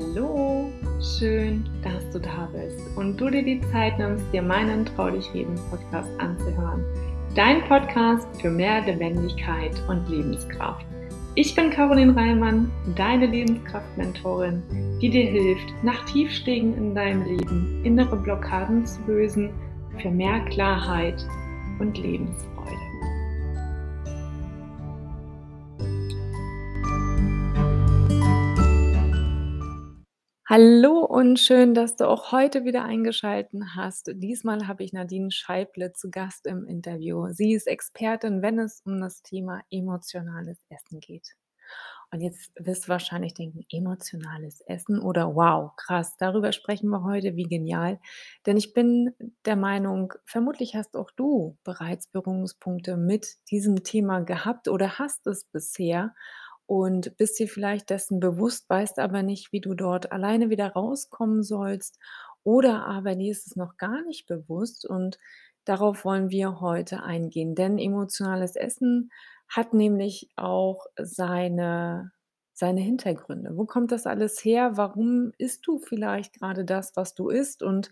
Hallo, schön, dass du da bist und du dir die Zeit nimmst, dir meinen Trau dich reden Podcast anzuhören. Dein Podcast für mehr Lebendigkeit und Lebenskraft. Ich bin Caroline Reimann, deine Lebenskraftmentorin, die dir hilft, nach Tiefstegen in deinem Leben innere Blockaden zu lösen für mehr Klarheit und Lebensfreude. Hallo und schön, dass du auch heute wieder eingeschalten hast. Diesmal habe ich Nadine Scheible zu Gast im Interview. Sie ist Expertin, wenn es um das Thema emotionales Essen geht. Und jetzt wirst du wahrscheinlich denken, emotionales Essen oder wow, krass, darüber sprechen wir heute, wie genial. Denn ich bin der Meinung, vermutlich hast auch du bereits Berührungspunkte mit diesem Thema gehabt oder hast es bisher und bist dir vielleicht dessen bewusst, weißt aber nicht, wie du dort alleine wieder rauskommen sollst oder aber dir ist es noch gar nicht bewusst und darauf wollen wir heute eingehen, denn emotionales Essen hat nämlich auch seine seine Hintergründe. Wo kommt das alles her? Warum isst du vielleicht gerade das, was du isst und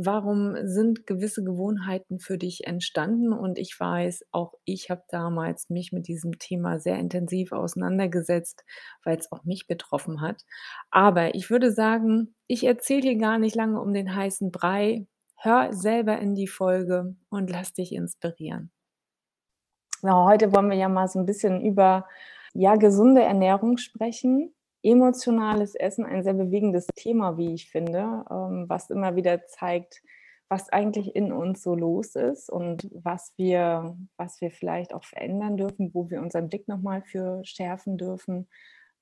Warum sind gewisse Gewohnheiten für dich entstanden? Und ich weiß, auch ich habe damals mich mit diesem Thema sehr intensiv auseinandergesetzt, weil es auch mich betroffen hat. Aber ich würde sagen, ich erzähle dir gar nicht lange um den heißen Brei. Hör selber in die Folge und lass dich inspirieren. Ja, heute wollen wir ja mal so ein bisschen über ja, gesunde Ernährung sprechen emotionales Essen ein sehr bewegendes Thema, wie ich finde, ähm, was immer wieder zeigt, was eigentlich in uns so los ist und was wir, was wir vielleicht auch verändern dürfen, wo wir unseren Blick nochmal für schärfen dürfen.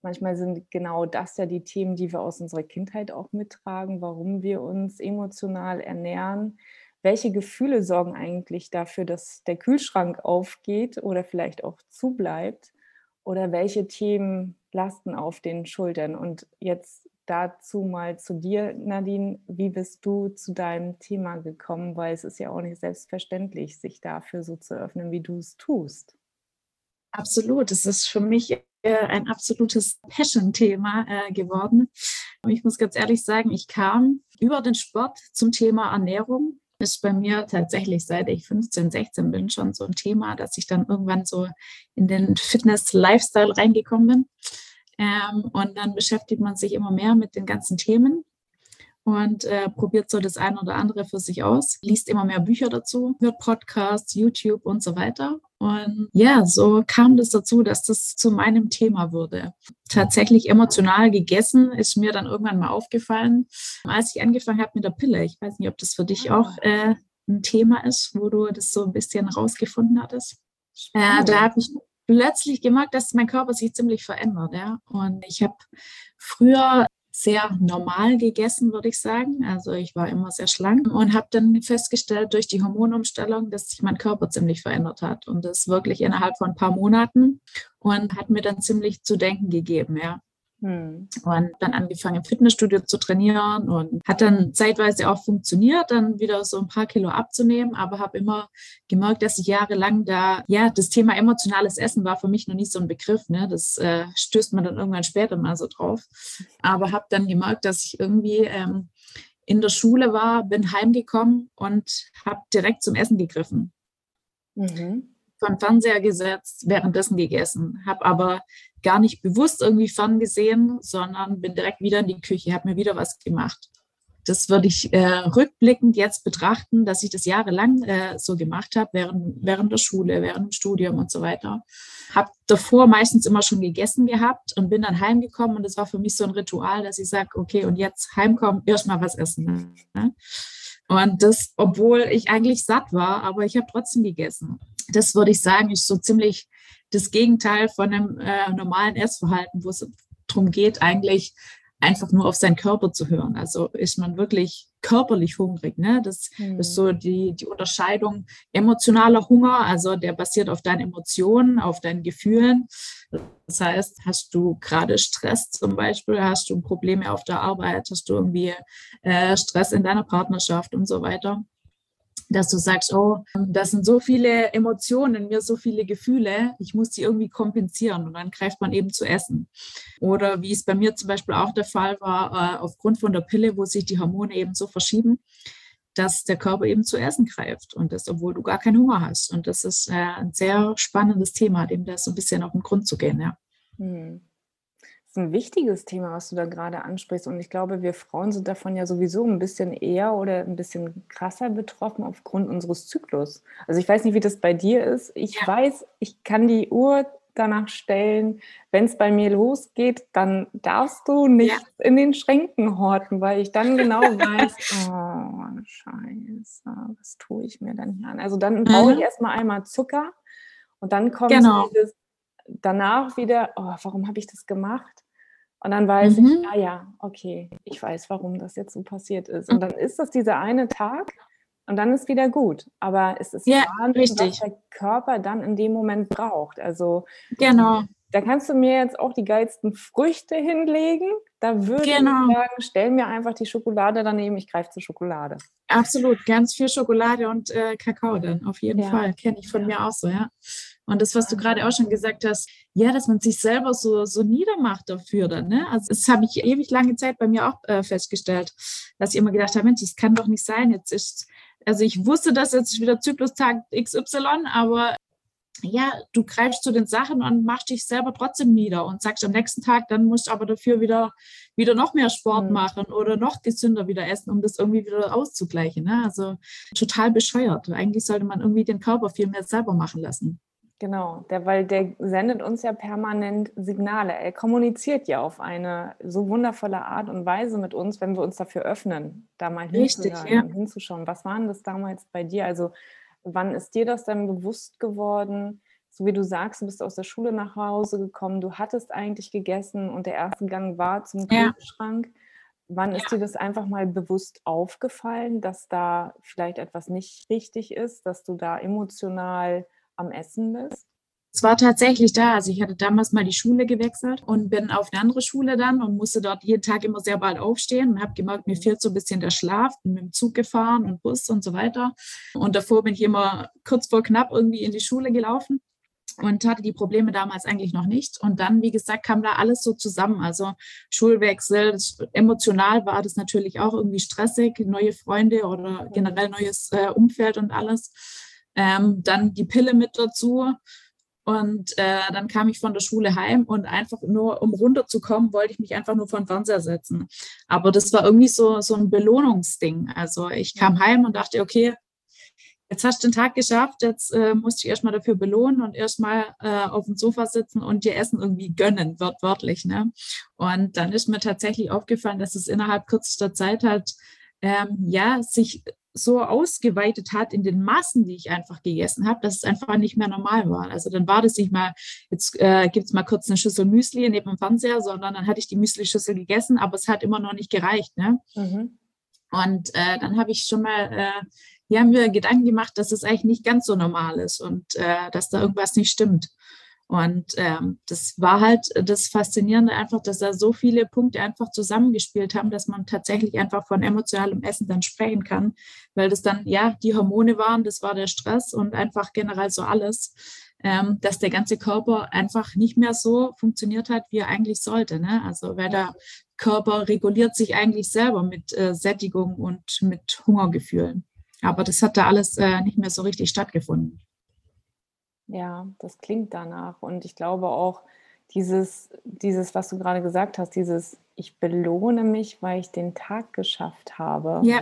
Manchmal sind genau das ja die Themen, die wir aus unserer Kindheit auch mittragen, warum wir uns emotional ernähren. Welche Gefühle sorgen eigentlich dafür, dass der Kühlschrank aufgeht oder vielleicht auch zubleibt? Oder welche Themen lasten auf den Schultern. Und jetzt dazu mal zu dir, Nadine. Wie bist du zu deinem Thema gekommen? Weil es ist ja auch nicht selbstverständlich, sich dafür so zu öffnen, wie du es tust. Absolut. Es ist für mich äh, ein absolutes Passion-Thema äh, geworden. Ich muss ganz ehrlich sagen, ich kam über den Sport zum Thema Ernährung ist bei mir tatsächlich, seit ich 15, 16 bin, schon so ein Thema, dass ich dann irgendwann so in den Fitness-Lifestyle reingekommen bin. Ähm, und dann beschäftigt man sich immer mehr mit den ganzen Themen und äh, probiert so das eine oder andere für sich aus, liest immer mehr Bücher dazu, hört Podcasts, YouTube und so weiter. Und ja, so kam das dazu, dass das zu meinem Thema wurde. Tatsächlich emotional gegessen ist mir dann irgendwann mal aufgefallen, als ich angefangen habe mit der Pille. Ich weiß nicht, ob das für dich ah. auch äh, ein Thema ist, wo du das so ein bisschen rausgefunden hattest. Äh, da habe ich plötzlich gemerkt, dass mein Körper sich ziemlich verändert. Ja? Und ich habe früher sehr normal gegessen, würde ich sagen. Also ich war immer sehr schlank und habe dann festgestellt durch die Hormonumstellung, dass sich mein Körper ziemlich verändert hat und das wirklich innerhalb von ein paar Monaten und hat mir dann ziemlich zu denken gegeben, ja. Hm. Und dann angefangen im Fitnessstudio zu trainieren und hat dann zeitweise auch funktioniert, dann wieder so ein paar Kilo abzunehmen, aber habe immer gemerkt, dass ich jahrelang da, ja, das Thema emotionales Essen war für mich noch nicht so ein Begriff. Ne? Das äh, stößt man dann irgendwann später mal so drauf. Aber habe dann gemerkt, dass ich irgendwie ähm, in der Schule war, bin heimgekommen und habe direkt zum Essen gegriffen. Mhm von Fernseher gesetzt, währenddessen gegessen, habe aber gar nicht bewusst irgendwie ferngesehen, sondern bin direkt wieder in die Küche, habe mir wieder was gemacht. Das würde ich äh, rückblickend jetzt betrachten, dass ich das jahrelang äh, so gemacht habe, während, während der Schule, während dem Studium und so weiter. Habe davor meistens immer schon gegessen gehabt und bin dann heimgekommen und das war für mich so ein Ritual, dass ich sage, okay, und jetzt heimkommen, erstmal was essen. Ne? Und das, obwohl ich eigentlich satt war, aber ich habe trotzdem gegessen das würde ich sagen, ist so ziemlich das Gegenteil von einem äh, normalen Essverhalten, wo es darum geht, eigentlich einfach nur auf seinen Körper zu hören. Also ist man wirklich körperlich hungrig. Ne? Das mhm. ist so die, die Unterscheidung emotionaler Hunger, also der basiert auf deinen Emotionen, auf deinen Gefühlen. Das heißt, hast du gerade Stress zum Beispiel, hast du Probleme auf der Arbeit, hast du irgendwie äh, Stress in deiner Partnerschaft und so weiter dass du sagst, oh, das sind so viele Emotionen, mir so viele Gefühle, ich muss die irgendwie kompensieren und dann greift man eben zu essen. Oder wie es bei mir zum Beispiel auch der Fall war, äh, aufgrund von der Pille, wo sich die Hormone eben so verschieben, dass der Körper eben zu essen greift und das, obwohl du gar keinen Hunger hast. Und das ist äh, ein sehr spannendes Thema, dem das so ein bisschen auf den Grund zu gehen, ja. Hm ein wichtiges Thema, was du da gerade ansprichst. Und ich glaube, wir Frauen sind davon ja sowieso ein bisschen eher oder ein bisschen krasser betroffen aufgrund unseres Zyklus. Also ich weiß nicht, wie das bei dir ist. Ich ja. weiß, ich kann die Uhr danach stellen, wenn es bei mir losgeht, dann darfst du nicht ja. in den Schränken horten, weil ich dann genau weiß, oh, scheiße, was tue ich mir denn hier an? Also dann brauche ich mhm. erstmal einmal Zucker und dann kommt genau. dieses danach wieder, oh, warum habe ich das gemacht? Und dann weiß mhm. ich, ah ja, okay, ich weiß, warum das jetzt so passiert ist. Und dann ist das dieser eine Tag und dann ist wieder gut. Aber es ist ja, Wahnsinn, richtig. was der Körper dann in dem Moment braucht. Also genau. Da kannst du mir jetzt auch die geilsten Früchte hinlegen. Da würde genau. ich sagen, stell mir einfach die Schokolade daneben, ich greife zur Schokolade. Absolut, ganz viel Schokolade und äh, Kakao dann, auf jeden ja. Fall. Kenne ich von ja. mir auch so, ja. Und das, was du gerade auch schon gesagt hast, ja, dass man sich selber so, so niedermacht dafür dann. Ne? Also das habe ich ewig lange Zeit bei mir auch äh, festgestellt, dass ich immer gedacht habe, Mensch, das kann doch nicht sein. Jetzt ist, also ich wusste, dass jetzt wieder Zyklustag XY, aber ja, du greifst zu den Sachen und machst dich selber trotzdem nieder und sagst am nächsten Tag, dann musst du aber dafür wieder, wieder noch mehr Sport mhm. machen oder noch gesünder wieder essen, um das irgendwie wieder auszugleichen. Ne? Also total bescheuert. Eigentlich sollte man irgendwie den Körper viel mehr selber machen lassen. Genau, der, weil der sendet uns ja permanent Signale. Er kommuniziert ja auf eine so wundervolle Art und Weise mit uns, wenn wir uns dafür öffnen, da mal Richtig, ja. hinzuschauen. Was war denn das damals bei dir? Also wann ist dir das dann bewusst geworden? So wie du sagst, du bist aus der Schule nach Hause gekommen, du hattest eigentlich gegessen und der erste Gang war zum Kühlschrank. Ja. Wann ist ja. dir das einfach mal bewusst aufgefallen, dass da vielleicht etwas nicht richtig ist, dass du da emotional am Essen bist? Es war tatsächlich da. Also ich hatte damals mal die Schule gewechselt und bin auf eine andere Schule dann und musste dort jeden Tag immer sehr bald aufstehen und habe gemerkt, mir fehlt so ein bisschen der Schlaf. Bin mit dem Zug gefahren und Bus und so weiter. Und davor bin ich immer kurz vor knapp irgendwie in die Schule gelaufen und hatte die Probleme damals eigentlich noch nicht. Und dann, wie gesagt, kam da alles so zusammen. Also Schulwechsel, emotional war das natürlich auch irgendwie stressig, neue Freunde oder generell neues äh, Umfeld und alles ähm, dann die Pille mit dazu. Und äh, dann kam ich von der Schule heim und einfach nur, um runterzukommen, wollte ich mich einfach nur vor den Fernseher setzen. Aber das war irgendwie so, so ein Belohnungsding. Also ich kam heim und dachte, okay, jetzt hast du den Tag geschafft, jetzt äh, musst du erstmal dafür belohnen und erstmal äh, auf dem Sofa sitzen und dir Essen irgendwie gönnen, wortwörtlich. Ne? Und dann ist mir tatsächlich aufgefallen, dass es innerhalb kürzester Zeit halt ähm, ja, sich so ausgeweitet hat in den Maßen, die ich einfach gegessen habe, dass es einfach nicht mehr normal war. Also dann war das nicht mal, jetzt äh, gibt es mal kurz eine Schüssel Müsli neben dem Fernseher, sondern dann hatte ich die Müsli-Schüssel gegessen, aber es hat immer noch nicht gereicht. Ne? Mhm. Und äh, dann habe ich schon mal, äh, hier haben wir Gedanken gemacht, dass es eigentlich nicht ganz so normal ist und äh, dass da irgendwas nicht stimmt. Und ähm, das war halt das Faszinierende einfach, dass da so viele Punkte einfach zusammengespielt haben, dass man tatsächlich einfach von emotionalem Essen dann sprechen kann, weil das dann, ja, die Hormone waren, das war der Stress und einfach generell so alles, ähm, dass der ganze Körper einfach nicht mehr so funktioniert hat, wie er eigentlich sollte. Ne? Also weil der Körper reguliert sich eigentlich selber mit äh, Sättigung und mit Hungergefühlen. Aber das hat da alles äh, nicht mehr so richtig stattgefunden. Ja, das klingt danach. Und ich glaube auch, dieses, dieses, was du gerade gesagt hast, dieses, ich belohne mich, weil ich den Tag geschafft habe. Ja.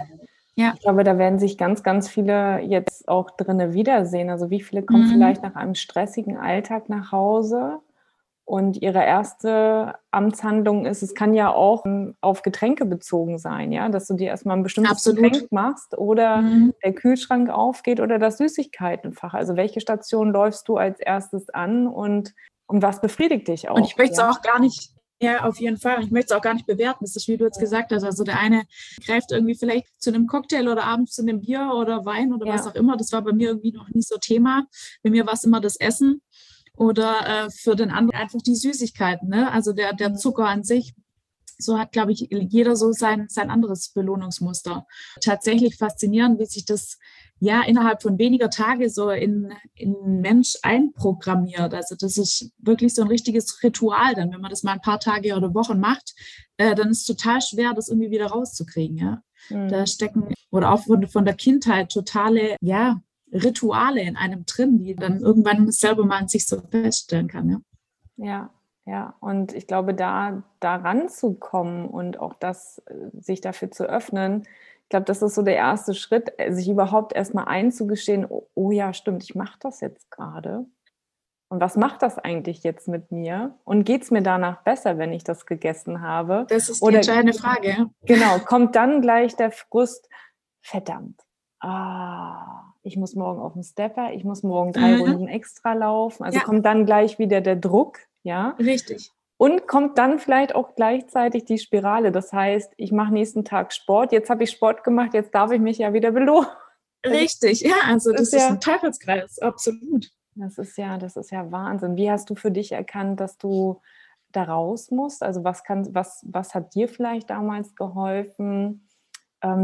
Ja. Ich glaube, da werden sich ganz, ganz viele jetzt auch drinne wiedersehen. Also wie viele kommen mhm. vielleicht nach einem stressigen Alltag nach Hause und ihre erste Amtshandlung ist, es kann ja auch ähm, auf Getränke bezogen sein, ja, dass du dir erstmal ein bestimmtes Absolut. Getränk machst oder mhm. der Kühlschrank aufgeht oder das Süßigkeitenfach. Also welche Station läufst du als erstes an und, und was befriedigt dich auch? Und ich möchte es ja? auch gar nicht, ja, auf jeden Fall. Und ich möchte es auch gar nicht bewerten. Das ist, wie du jetzt gesagt hast. Also der eine greift irgendwie vielleicht zu einem Cocktail oder abends zu einem Bier oder Wein oder ja. was auch immer. Das war bei mir irgendwie noch nie so Thema. Bei mir war es immer das Essen oder äh, für den anderen einfach die Süßigkeiten, ne? also der, der mhm. Zucker an sich. so hat, glaube ich, jeder so sein, sein anderes Belohnungsmuster. Tatsächlich faszinierend, wie sich das ja innerhalb von weniger Tage so in, in Mensch einprogrammiert. Also das ist wirklich so ein richtiges Ritual dann, wenn man das mal ein paar Tage oder Wochen macht, äh, dann ist es total schwer, das irgendwie wieder rauszukriegen. Ja? Mhm. Da stecken oder auch von, von der Kindheit totale, ja, Rituale in einem drin, die dann irgendwann selber mal an sich so feststellen kann. Ja. Ja, ja, und ich glaube, da, da ranzukommen und auch das, äh, sich dafür zu öffnen, ich glaube, das ist so der erste Schritt, äh, sich überhaupt erstmal einzugestehen, oh, oh ja, stimmt, ich mache das jetzt gerade. Und was macht das eigentlich jetzt mit mir? Und geht es mir danach besser, wenn ich das gegessen habe? Das ist die Oder, entscheidende Frage. Genau, kommt dann gleich der Frust, verdammt, ah, ich muss morgen auf den Stepper, ich muss morgen drei mhm. Runden extra laufen. Also ja. kommt dann gleich wieder der Druck, ja. Richtig. Und kommt dann vielleicht auch gleichzeitig die Spirale. Das heißt, ich mache nächsten Tag Sport, jetzt habe ich Sport gemacht, jetzt darf ich mich ja wieder belohnen. Richtig, ja, also das, das ist, ja, ein Teufelskreis, absolut. Das ist ja, das ist ja Wahnsinn. Wie hast du für dich erkannt, dass du da raus musst? Also was kann, was, was hat dir vielleicht damals geholfen,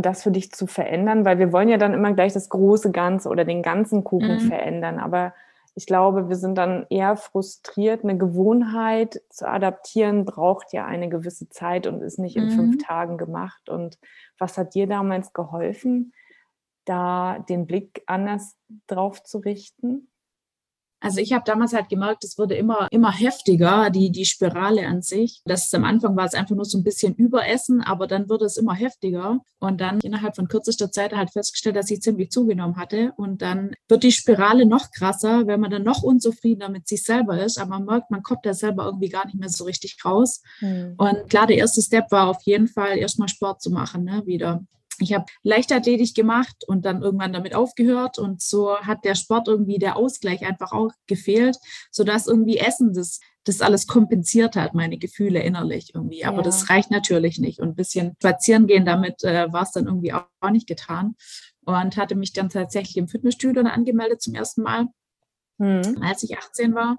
das für dich zu verändern? Weil wir wollen ja dann immer gleich das große Ganze oder den ganzen Kuchen mhm. verändern. Aber ich glaube, wir sind dann eher frustriert. Eine Gewohnheit zu adaptieren braucht ja eine gewisse Zeit und ist nicht in mhm. fünf Tagen gemacht. Und was hat dir damals geholfen, da den Blick anders drauf zu richten? Also ich habe damals halt gemerkt, es wurde immer, immer heftiger, die, die Spirale an sich. Das ist, am Anfang war es einfach nur so ein bisschen Überessen, aber dann wurde es immer heftiger. Und dann innerhalb von kürzester Zeit halt festgestellt, dass ich ziemlich zugenommen hatte. Und dann wird die Spirale noch krasser, wenn man dann noch unzufriedener mit sich selber ist. Aber man merkt, man kommt da selber irgendwie gar nicht mehr so richtig raus. Mhm. Und klar, der erste Step war auf jeden Fall erstmal Sport zu machen, ne, wieder. Ich habe Leichtathletik gemacht und dann irgendwann damit aufgehört und so hat der Sport irgendwie der Ausgleich einfach auch gefehlt, sodass irgendwie Essen das, das alles kompensiert hat, meine Gefühle innerlich irgendwie. Aber ja. das reicht natürlich nicht. Und ein bisschen spazieren gehen, damit äh, war es dann irgendwie auch, nicht getan. Und hatte mich dann tatsächlich im Fitnessstudio angemeldet zum ersten Mal, hm. als ich 18 war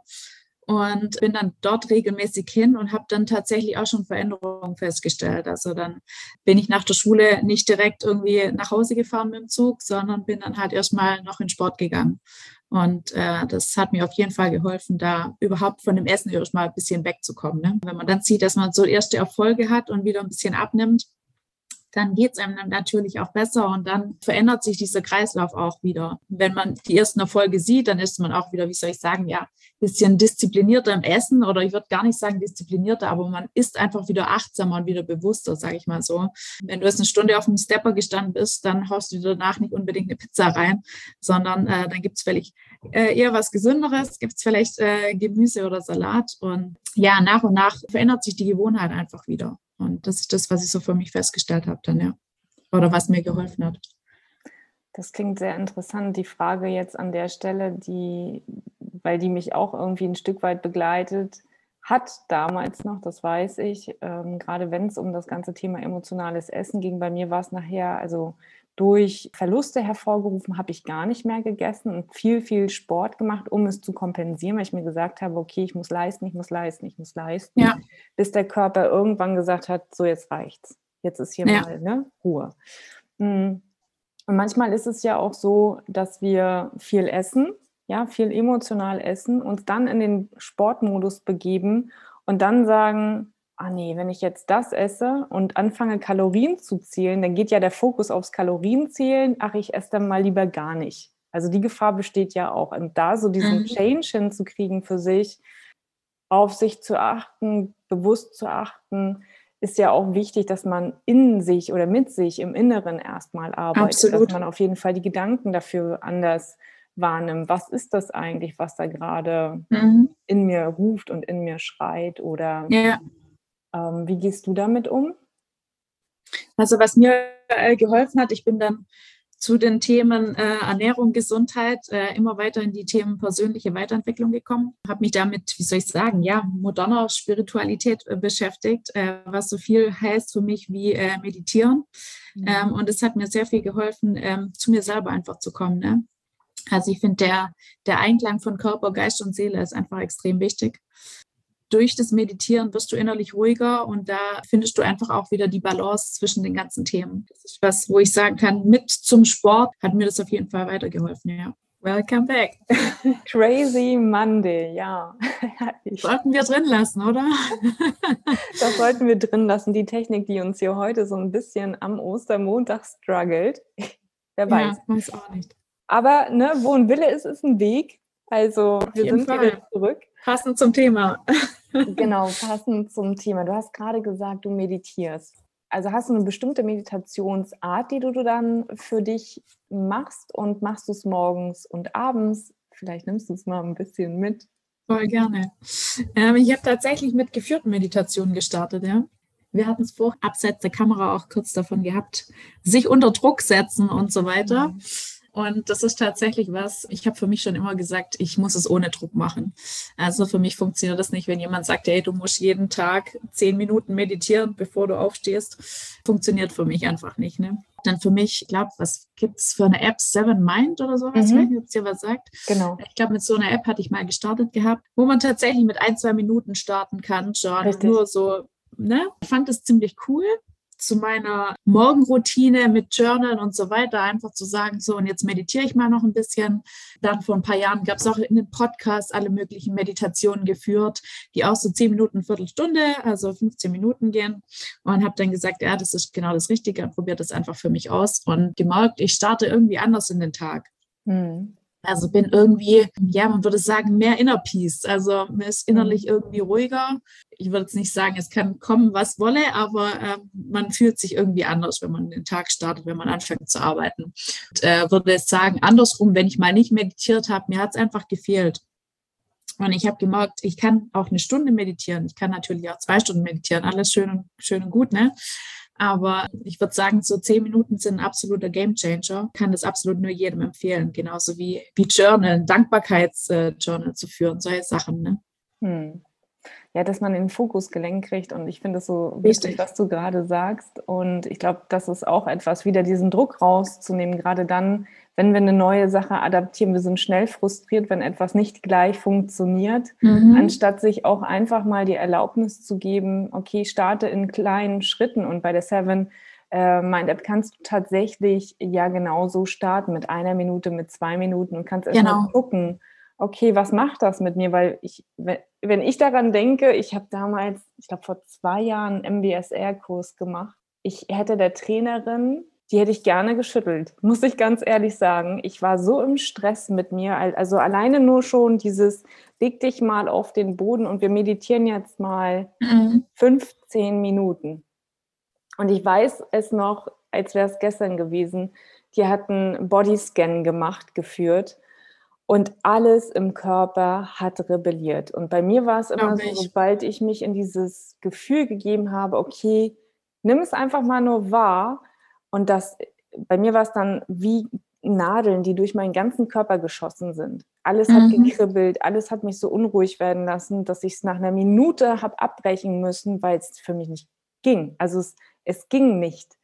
und bin dann dort regelmäßig hin und habe dann tatsächlich auch schon Veränderungen festgestellt. Also dann bin ich nach der Schule nicht direkt irgendwie nach Hause gefahren mit dem Zug, sondern bin dann halt erstmal noch in Sport gegangen. Und äh, das hat mir auf jeden Fall geholfen, da überhaupt von dem Essen erstmal ein bisschen wegzukommen. Ne? Wenn man dann sieht, dass man so erste Erfolge hat und wieder ein bisschen abnimmt, dann geht es einem natürlich auch besser und dann verändert sich dieser Kreislauf auch wieder. Wenn man die ersten Erfolge sieht, dann ist man auch wieder, wie soll ich sagen, ja, bisschen disziplinierter im Essen oder ich würde gar nicht sagen disziplinierter, aber man ist einfach wieder achtsamer und wieder bewusster, sage ich mal so. Wenn du jetzt eine Stunde auf dem Stepper gestanden bist, dann haust du danach nicht unbedingt eine Pizza rein, sondern äh, dann gibt es vielleicht äh, eher was Gesünderes, gibt es vielleicht äh, Gemüse oder Salat und ja, nach und nach verändert sich die Gewohnheit einfach wieder. Und das ist das, was ich so für mich festgestellt habe dann, ja. Oder was mir geholfen hat. Das klingt sehr interessant. Die Frage jetzt an der Stelle, die, weil die mich auch irgendwie ein Stück weit begleitet hat damals noch, das weiß ich, ähm, gerade wenn es um das ganze Thema emotionales Essen ging. Bei mir war es nachher, also durch Verluste hervorgerufen, habe ich gar nicht mehr gegessen und viel, viel Sport gemacht, um es zu kompensieren, weil ich mir gesagt habe, okay, ich muss leisten, ich muss leisten, ich muss leisten, ja. bis der Körper irgendwann gesagt hat, so jetzt reicht's, jetzt ist hier ja. mal ne, Ruhe. Hm. Und manchmal ist es ja auch so, dass wir viel essen, ja, viel emotional essen, uns dann in den Sportmodus begeben und dann sagen, ah nee, wenn ich jetzt das esse und anfange Kalorien zu zählen, dann geht ja der Fokus aufs Kalorienzählen, ach, ich esse dann mal lieber gar nicht. Also die Gefahr besteht ja auch. Und da so diesen mhm. Change hinzukriegen für sich, auf sich zu achten, bewusst zu achten, ist ja auch wichtig, dass man in sich oder mit sich im Inneren erstmal arbeitet, Absolut. dass man auf jeden Fall die Gedanken dafür anders wahrnimmt. Was ist das eigentlich, was da gerade mhm. in mir ruft und in mir schreit oder ja. Ähm, wie gehst du damit um? Also was mir äh, geholfen hat, ich bin dann zu den Themen äh, Ernährung, Gesundheit äh, immer weiter in die Themen persönliche Weiterentwicklung gekommen. Habe mich damit, wie soll ich sagen, ja, moderner Spiritualität äh, beschäftigt, äh, was so viel heißt für mich wie äh, meditieren. Mhm. Ähm, und es hat mir sehr viel geholfen, ähm, zu mir selber einfach zu kommen. Ne? Also ich finde, der, der Einklang von Körper, Geist und Seele ist einfach extrem wichtig. Durch das Meditieren wirst du innerlich ruhiger und da findest du einfach auch wieder die Balance zwischen den ganzen Themen. Das ist was, wo ich sagen kann, mit zum Sport hat mir das auf jeden Fall weitergeholfen, ja. Welcome back. Crazy Monday, ja. sollten wir drin lassen, oder? das sollten wir drin lassen. Die Technik, die uns hier heute so ein bisschen am Ostermontag struggelt. Wer weiß. Ja, weiß auch nicht. Aber ne, wo ein Wille ist, ist ein Weg. Also wir sind Fall. wieder zurück. Passend zum Thema. Genau, passend zum Thema. Du hast gerade gesagt, du meditierst. Also hast du eine bestimmte Meditationsart, die du dann für dich machst und machst du es morgens und abends? Vielleicht nimmst du es mal ein bisschen mit. Voll gerne. Ähm, ich habe tatsächlich mit geführten Meditationen gestartet, ja. Wir hatten es vor, abseits der Kamera auch kurz davon gehabt, sich unter Druck setzen und so weiter. Mhm. Und das ist tatsächlich was, ich habe für mich schon immer gesagt, ich muss es ohne Druck machen. Also für mich funktioniert das nicht, wenn jemand sagt, hey, du musst jeden Tag zehn Minuten meditieren, bevor du aufstehst. Funktioniert für mich einfach nicht. Ne? Dann für mich, ich glaube, was gibt es für eine App? Seven Mind oder sowas? Mhm. Wenn ihr was sagt. Genau. Ich glaube, mit so einer App hatte ich mal gestartet gehabt, wo man tatsächlich mit ein, zwei Minuten starten kann, schon. Richtig. Nur so, ne? Ich fand das ziemlich cool zu meiner Morgenroutine mit Journal und so weiter, einfach zu sagen, so und jetzt meditiere ich mal noch ein bisschen. Dann vor ein paar Jahren gab es auch in den Podcasts alle möglichen Meditationen geführt, die auch so zehn Minuten, Viertelstunde, also 15 Minuten gehen. Und habe dann gesagt, ja, das ist genau das Richtige, probiert das einfach für mich aus und gemerkt, ich starte irgendwie anders in den Tag. Hm. Also bin irgendwie, ja, man würde sagen, mehr Inner Peace. Also mir ist innerlich irgendwie ruhiger. Ich würde jetzt nicht sagen, es kann kommen, was wolle, aber äh, man fühlt sich irgendwie anders, wenn man den Tag startet, wenn man anfängt zu arbeiten. Und, äh, würde jetzt sagen, andersrum, wenn ich mal nicht meditiert habe, mir hat es einfach gefehlt. Und ich habe gemerkt, ich kann auch eine Stunde meditieren. Ich kann natürlich auch zwei Stunden meditieren. Alles schön und, schön und gut, ne? Aber ich würde sagen, so zehn Minuten sind ein absoluter Gamechanger. Kann das absolut nur jedem empfehlen. Genauso wie, wie Journal, Dankbarkeitsjournal zu führen, solche Sachen. Ne? Hm. Ja, dass man in den Fokus gelenkt kriegt. Und ich finde es so wichtig, was du gerade sagst. Und ich glaube, das ist auch etwas, wieder diesen Druck rauszunehmen, gerade dann, wenn wir eine neue Sache adaptieren. Wir sind schnell frustriert, wenn etwas nicht gleich funktioniert, mhm. anstatt sich auch einfach mal die Erlaubnis zu geben, okay, starte in kleinen Schritten. Und bei der Seven äh, Mind App kannst du tatsächlich ja genauso starten, mit einer Minute, mit zwei Minuten und kannst erstmal genau. gucken, okay, was macht das mit mir? Weil ich, wenn ich daran denke, ich habe damals, ich glaube vor zwei Jahren einen MBSR-Kurs gemacht. Ich hätte der Trainerin, die hätte ich gerne geschüttelt, muss ich ganz ehrlich sagen. Ich war so im Stress mit mir, also alleine nur schon dieses, leg dich mal auf den Boden und wir meditieren jetzt mal mhm. 15 Minuten. Und ich weiß es noch, als wäre es gestern gewesen, die hatten Bodyscan gemacht, geführt und alles im Körper hat rebelliert. Und bei mir war es immer so, sobald ich mich in dieses Gefühl gegeben habe, okay, nimm es einfach mal nur wahr. Und das, bei mir war es dann wie Nadeln, die durch meinen ganzen Körper geschossen sind. Alles hat mhm. gekribbelt, alles hat mich so unruhig werden lassen, dass ich es nach einer Minute habe abbrechen müssen, weil es für mich nicht ging. Also es, es ging nicht.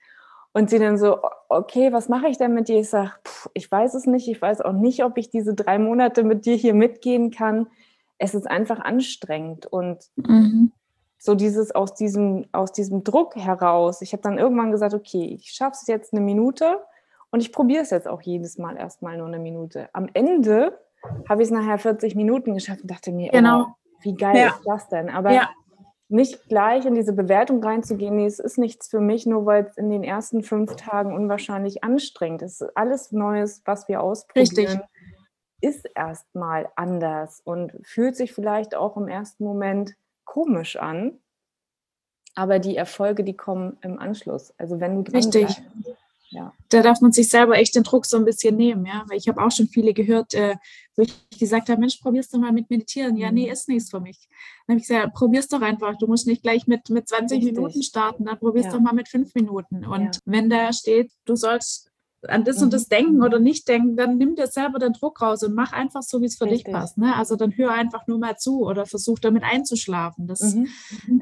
Und sie dann so, okay, was mache ich denn mit dir? Ich sage, ich weiß es nicht. Ich weiß auch nicht, ob ich diese drei Monate mit dir hier mitgehen kann. Es ist einfach anstrengend. Und mhm. so dieses aus diesem, aus diesem Druck heraus, ich habe dann irgendwann gesagt, okay, ich schaffe es jetzt eine Minute und ich probiere es jetzt auch jedes Mal erstmal nur eine Minute. Am Ende habe ich es nachher 40 Minuten geschafft und dachte mir, genau. oh, wie geil ja. ist das denn? Aber ja nicht gleich in diese Bewertung reinzugehen, nee, es ist nichts für mich, nur weil es in den ersten fünf Tagen unwahrscheinlich anstrengend ist. Alles Neues, was wir ausprobieren, Richtig. ist erstmal anders und fühlt sich vielleicht auch im ersten Moment komisch an. Aber die Erfolge, die kommen im Anschluss. Also wenn du Richtig. Bleibst, ja. Da darf man sich selber echt den Druck so ein bisschen nehmen, ja. Weil ich habe auch schon viele gehört, äh, wo ich gesagt habe, Mensch, probierst du mal mit Meditieren. Ja, nee, mhm. ist nichts für mich. Dann habe ich gesagt, probier's doch einfach. Du musst nicht gleich mit, mit 20 Richtig. Minuten starten, dann probierst ja. doch mal mit fünf Minuten. Und ja. wenn da steht, du sollst an das mhm. und das denken oder nicht denken, dann nimm dir selber den Druck raus und mach einfach so, wie es für Richtig. dich passt. Ne? Also dann hör einfach nur mal zu oder versuch damit einzuschlafen. Das mhm.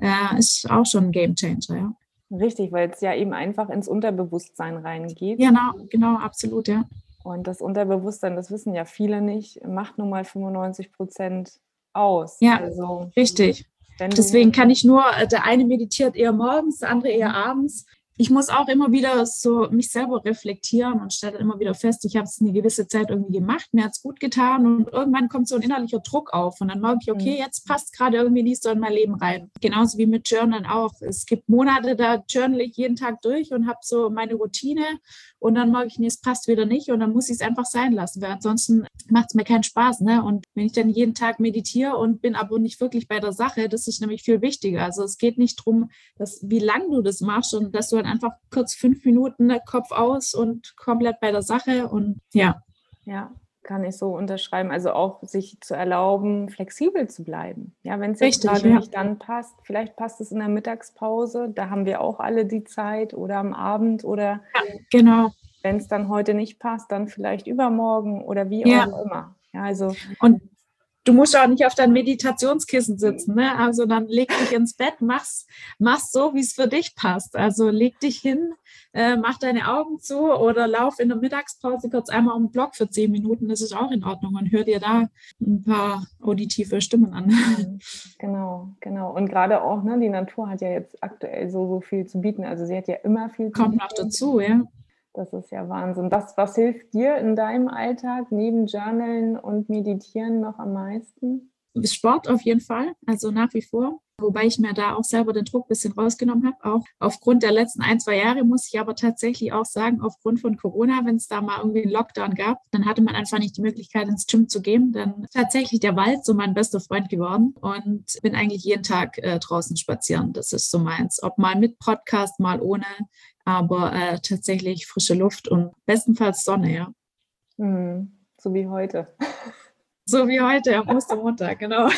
äh, ist auch schon ein Game Changer, ja. Richtig, weil es ja eben einfach ins Unterbewusstsein reingeht. Genau, genau, absolut, ja. Und das Unterbewusstsein, das wissen ja viele nicht, macht nun mal 95 Prozent aus. Ja, also, richtig. Deswegen kann ich nur, äh, der eine meditiert eher morgens, der andere eher abends ich muss auch immer wieder so mich selber reflektieren und stelle immer wieder fest, ich habe es eine gewisse Zeit irgendwie gemacht, mir hat es gut getan und irgendwann kommt so ein innerlicher Druck auf und dann merke ich, okay, mhm. jetzt passt gerade irgendwie nicht so in mein Leben rein. Genauso wie mit Journalen auch. Es gibt Monate, da journal ich jeden Tag durch und habe so meine Routine und dann merke ich, nee, es passt wieder nicht und dann muss ich es einfach sein lassen, weil ansonsten macht es mir keinen Spaß. Ne? Und wenn ich dann jeden Tag meditiere und bin aber nicht wirklich bei der Sache, das ist nämlich viel wichtiger. Also es geht nicht darum, dass, wie lange du das machst und dass du dann einfach kurz fünf Minuten ne, Kopf aus und komplett bei der Sache und ja. Ja, kann ich so unterschreiben. Also auch sich zu erlauben, flexibel zu bleiben. Ja, wenn es jetzt gerade ja. nicht dann passt, vielleicht passt es in der Mittagspause, da haben wir auch alle die Zeit oder am Abend oder ja, genau. Wenn es dann heute nicht passt, dann vielleicht übermorgen oder wie ja. auch immer. Ja, also und du musst auch nicht auf dein Meditationskissen sitzen. Ne? Also dann leg dich ins Bett, mach's, mach's so, wie es für dich passt. Also leg dich hin, äh, mach deine Augen zu oder lauf in der Mittagspause kurz einmal um den Block für zehn Minuten. Das ist auch in Ordnung und hör dir da ein paar auditive Stimmen an. Mhm. Genau, genau. Und gerade auch, ne, die Natur hat ja jetzt aktuell so, so viel zu bieten. Also sie hat ja immer viel zu Kommt bieten. Kommt noch dazu, ja. Das ist ja Wahnsinn. Was, was hilft dir in deinem Alltag neben Journalen und Meditieren noch am meisten? Sport auf jeden Fall, also nach wie vor. Wobei ich mir da auch selber den Druck ein bisschen rausgenommen habe. Auch aufgrund der letzten ein, zwei Jahre muss ich aber tatsächlich auch sagen, aufgrund von Corona, wenn es da mal irgendwie einen Lockdown gab, dann hatte man einfach nicht die Möglichkeit, ins Gym zu gehen. Dann tatsächlich der Wald so mein bester Freund geworden und bin eigentlich jeden Tag äh, draußen spazieren. Das ist so meins. Ob mal mit Podcast, mal ohne aber äh, tatsächlich frische Luft und bestenfalls Sonne, ja. Mhm. So wie heute. So wie heute am Ostermontag, genau.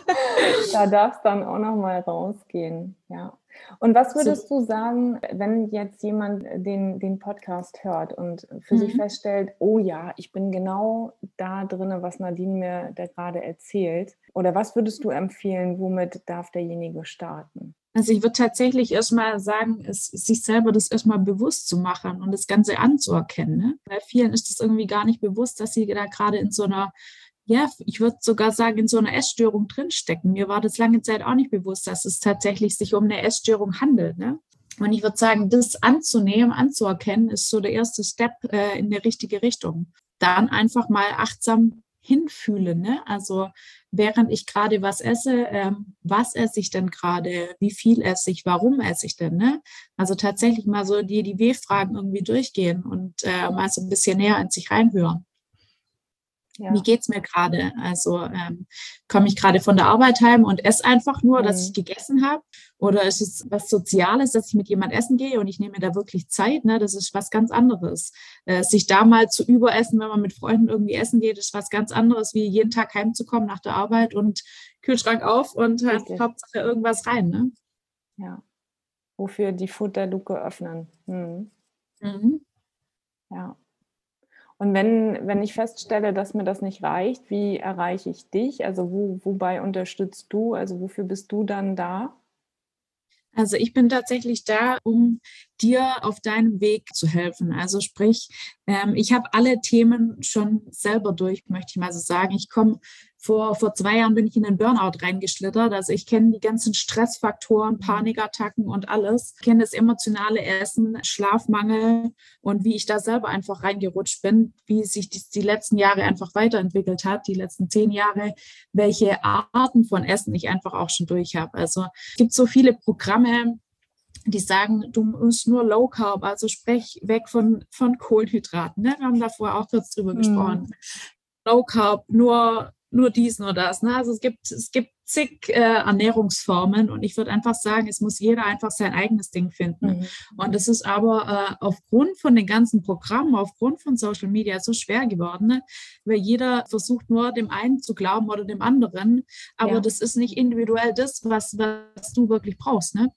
da darf es dann auch noch mal rausgehen, ja. Und was würdest so. du sagen, wenn jetzt jemand den, den Podcast hört und für mhm. sich feststellt, oh ja, ich bin genau da drin, was Nadine mir da gerade erzählt? Oder was würdest du empfehlen, womit darf derjenige starten? Also ich würde tatsächlich erstmal sagen, es, sich selber das erstmal bewusst zu machen und das Ganze anzuerkennen. Ne? Bei vielen ist es irgendwie gar nicht bewusst, dass sie da gerade in so einer, ja, ich würde sogar sagen, in so einer Essstörung drinstecken. Mir war das lange Zeit auch nicht bewusst, dass es tatsächlich sich um eine Essstörung handelt. Ne? Und ich würde sagen, das anzunehmen, anzuerkennen, ist so der erste Step äh, in die richtige Richtung. Dann einfach mal achtsam hinfühlen. Ne? Also während ich gerade was esse, ähm, was esse ich denn gerade, wie viel esse ich, warum esse ich denn? Ne? Also tatsächlich mal so die, die W-Fragen irgendwie durchgehen und äh, mal so ein bisschen näher in sich reinhören. Ja. Wie geht's mir gerade? Also ähm, komme ich gerade von der Arbeit heim und esse einfach nur, mhm. dass ich gegessen habe? Oder ist es was Soziales, dass ich mit jemand essen gehe und ich nehme da wirklich Zeit? Ne? Das ist was ganz anderes. Äh, sich da mal zu überessen, wenn man mit Freunden irgendwie essen geht, ist was ganz anderes, wie jeden Tag heimzukommen nach der Arbeit und Kühlschrank auf und halt Hauptsache irgendwas rein. Ne? Ja. Wofür die Futterluke öffnen. Mhm. Mhm. Ja. Und wenn, wenn ich feststelle, dass mir das nicht reicht, wie erreiche ich dich? Also wo, wobei unterstützt du? Also wofür bist du dann da? Also ich bin tatsächlich da, um dir auf deinem Weg zu helfen. Also sprich, ähm, ich habe alle Themen schon selber durch, möchte ich mal so sagen. Ich komme vor, vor zwei Jahren bin ich in den Burnout reingeschlittert. Also ich kenne die ganzen Stressfaktoren, Panikattacken und alles. Ich kenne das emotionale Essen, Schlafmangel und wie ich da selber einfach reingerutscht bin, wie sich die, die letzten Jahre einfach weiterentwickelt hat, die letzten zehn Jahre, welche Arten von Essen ich einfach auch schon durch habe. Also es gibt so viele Programme, die sagen, du musst nur Low Carb, also sprech weg von, von Kohlenhydraten. Ne? Wir haben da vorher auch kurz drüber mhm. gesprochen. Low Carb, nur, nur dies, nur das. Ne? Also es gibt, es gibt zig äh, Ernährungsformen und ich würde einfach sagen, es muss jeder einfach sein eigenes Ding finden. Mhm. Und es ist aber äh, aufgrund von den ganzen Programmen, aufgrund von Social Media so schwer geworden, ne? weil jeder versucht nur dem einen zu glauben oder dem anderen, aber ja. das ist nicht individuell das, was, was du wirklich brauchst. Ne?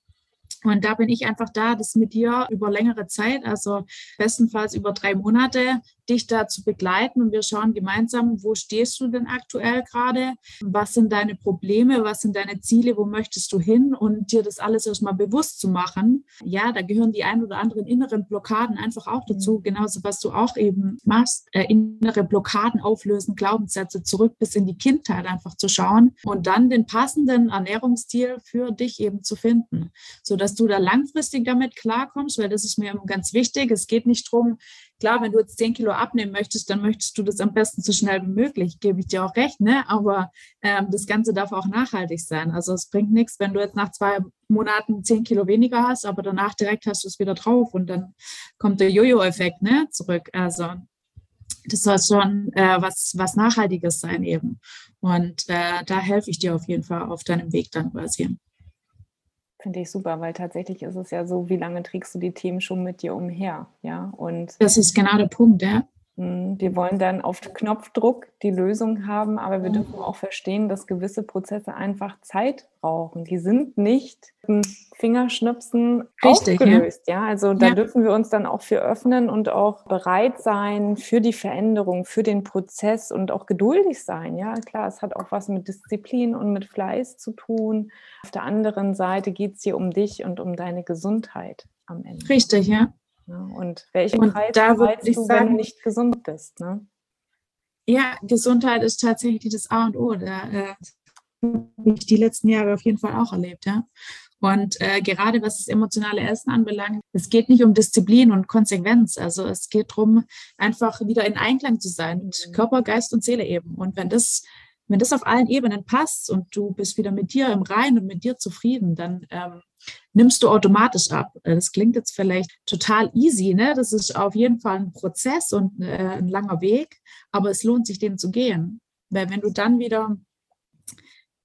Und da bin ich einfach da, das mit dir über längere Zeit, also bestenfalls über drei Monate, dich da zu begleiten. Und wir schauen gemeinsam, wo stehst du denn aktuell gerade? Was sind deine Probleme? Was sind deine Ziele? Wo möchtest du hin? Und dir das alles erstmal bewusst zu machen. Ja, da gehören die ein oder anderen inneren Blockaden einfach auch dazu. Mhm. Genauso, was du auch eben machst. Äh, innere Blockaden auflösen, Glaubenssätze zurück bis in die Kindheit einfach zu schauen und dann den passenden Ernährungsstil für dich eben zu finden, sodass du da langfristig damit klarkommst, weil das ist mir ganz wichtig. Es geht nicht darum, klar, wenn du jetzt 10 Kilo abnehmen möchtest, dann möchtest du das am besten so schnell wie möglich, gebe ich dir auch recht, ne? Aber ähm, das Ganze darf auch nachhaltig sein. Also es bringt nichts, wenn du jetzt nach zwei Monaten 10 Kilo weniger hast, aber danach direkt hast du es wieder drauf und dann kommt der Jojo-Effekt ne, zurück. Also das soll schon äh, was, was Nachhaltiges sein eben. Und äh, da helfe ich dir auf jeden Fall auf deinem Weg dann quasi. Finde ich super, weil tatsächlich ist es ja so, wie lange trägst du die Themen schon mit dir umher? Ja, und das ist genau der Punkt, ja. Hm, wir wollen dann auf Knopfdruck die Lösung haben, aber wir dürfen auch verstehen, dass gewisse Prozesse einfach Zeit brauchen. Die sind nicht Fingerschnipsen Richtig, aufgelöst. Ja. ja, also da ja. dürfen wir uns dann auch für öffnen und auch bereit sein für die Veränderung, für den Prozess und auch geduldig sein. Ja, klar, es hat auch was mit Disziplin und mit Fleiß zu tun. Auf der anderen Seite geht es hier um dich und um deine Gesundheit am Ende. Richtig, ja. Ne? Und welchen und Preis da zahlst du, sagen, wenn du nicht gesund bist? Ne? Ja, Gesundheit ist tatsächlich das A und O. Da äh, habe ich die letzten Jahre auf jeden Fall auch erlebt. Ja? Und äh, gerade was das emotionale Essen anbelangt, es geht nicht um Disziplin und Konsequenz. Also es geht darum, einfach wieder in Einklang zu sein mit mhm. Körper, Geist und Seele eben. Und wenn das, wenn das auf allen Ebenen passt und du bist wieder mit dir im Rein und mit dir zufrieden, dann ähm, nimmst du automatisch ab. Äh, das klingt jetzt vielleicht total easy, ne? Das ist auf jeden Fall ein Prozess und äh, ein langer Weg, aber es lohnt sich, den zu gehen. Weil wenn du dann wieder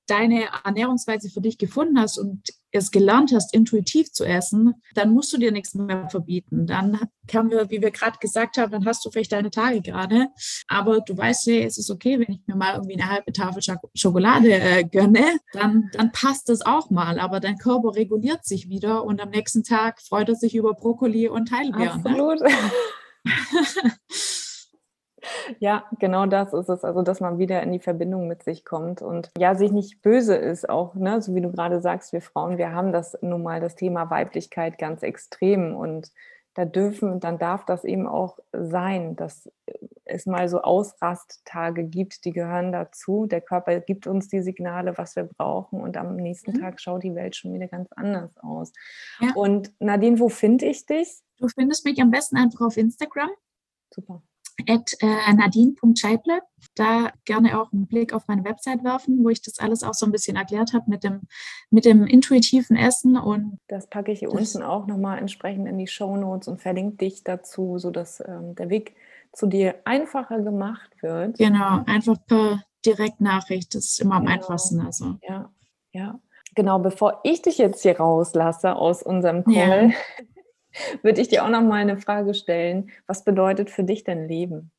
deine Ernährungsweise für dich gefunden hast und es gelernt hast, intuitiv zu essen, dann musst du dir nichts mehr verbieten. Dann kann wir, wie wir gerade gesagt haben, dann hast du vielleicht deine Tage gerade, aber du weißt ja, es ist okay, wenn ich mir mal irgendwie eine halbe Tafel Schokolade äh, gönne, dann, dann passt das auch mal, aber dein Körper reguliert sich wieder und am nächsten Tag freut er sich über Brokkoli und Heidelbeeren. Ne? Absolut. Ne? Ja, genau das ist es. Also, dass man wieder in die Verbindung mit sich kommt und ja, sich nicht böse ist, auch, ne, so wie du gerade sagst, wir Frauen, wir haben das nun mal das Thema Weiblichkeit ganz extrem und da dürfen, dann darf das eben auch sein, dass es mal so Ausrasttage gibt, die gehören dazu. Der Körper gibt uns die Signale, was wir brauchen und am nächsten mhm. Tag schaut die Welt schon wieder ganz anders aus. Ja. Und Nadine, wo finde ich dich? Du findest mich am besten einfach auf Instagram. Super at äh, nadine.scheible. Da gerne auch einen Blick auf meine Website werfen, wo ich das alles auch so ein bisschen erklärt habe mit dem, mit dem intuitiven Essen. Und das packe ich hier unten auch nochmal entsprechend in die Show Notes und verlinke dich dazu, sodass ähm, der Weg zu dir einfacher gemacht wird. Genau, einfach per Direktnachricht. Das ist immer am genau. einfachsten. Also. Ja, ja. Genau, bevor ich dich jetzt hier rauslasse aus unserem Call, ja. würde ich dir auch noch mal eine Frage stellen. Was bedeutet für dich denn Leben?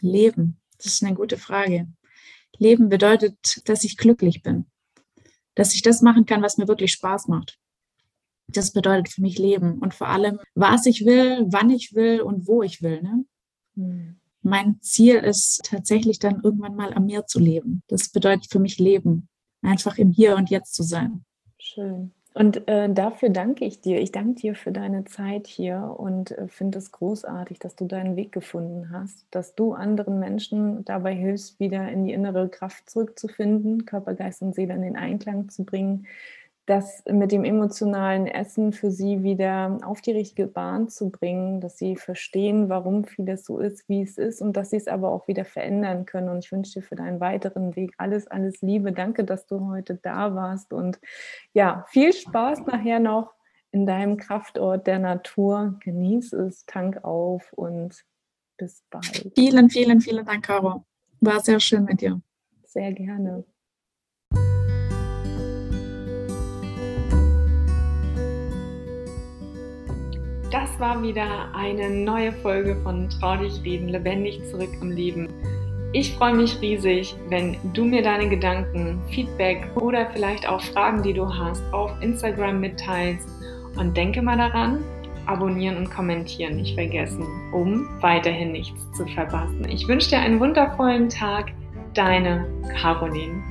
Leben, das ist eine gute Frage. Leben bedeutet, dass ich glücklich bin, dass ich das machen kann, was mir wirklich Spaß macht. Das bedeutet für mich Leben und vor allem, was ich will, wann ich will und wo ich will. Ne? Hm. Mein Ziel ist tatsächlich dann irgendwann mal am Meer zu leben. Das bedeutet für mich Leben, einfach im Hier und Jetzt zu sein. Schön. Und äh, dafür danke ich dir. Ich danke dir für deine Zeit hier und äh, finde es großartig, dass du deinen Weg gefunden hast, dass du anderen Menschen dabei hilfst, wieder in die innere Kraft zurückzufinden, Körper, Geist und Seele in den Einklang zu bringen, das mit dem emotionalen Essen für sie wieder auf die richtige Bahn zu bringen, dass sie verstehen, warum vieles so ist, wie es ist und dass sie es aber auch wieder verändern können. Und ich wünsche dir für deinen weiteren Weg alles, alles Liebe. Danke, dass du heute da warst und ja, viel Spaß nachher noch in deinem Kraftort der Natur. Genieß es, tank auf und bis bald. Vielen, vielen, vielen Dank, Caro. War sehr schön mit dir. Sehr gerne. Das war wieder eine neue Folge von Trau dich reden, lebendig zurück im Leben. Ich freue mich riesig, wenn du mir deine Gedanken, Feedback oder vielleicht auch Fragen, die du hast, auf Instagram mitteilst Und denke mal daran, abonnieren und kommentieren nicht vergessen, um weiterhin nichts zu verpassen. Ich wünsche dir einen wundervollen Tag. Deine Caroline.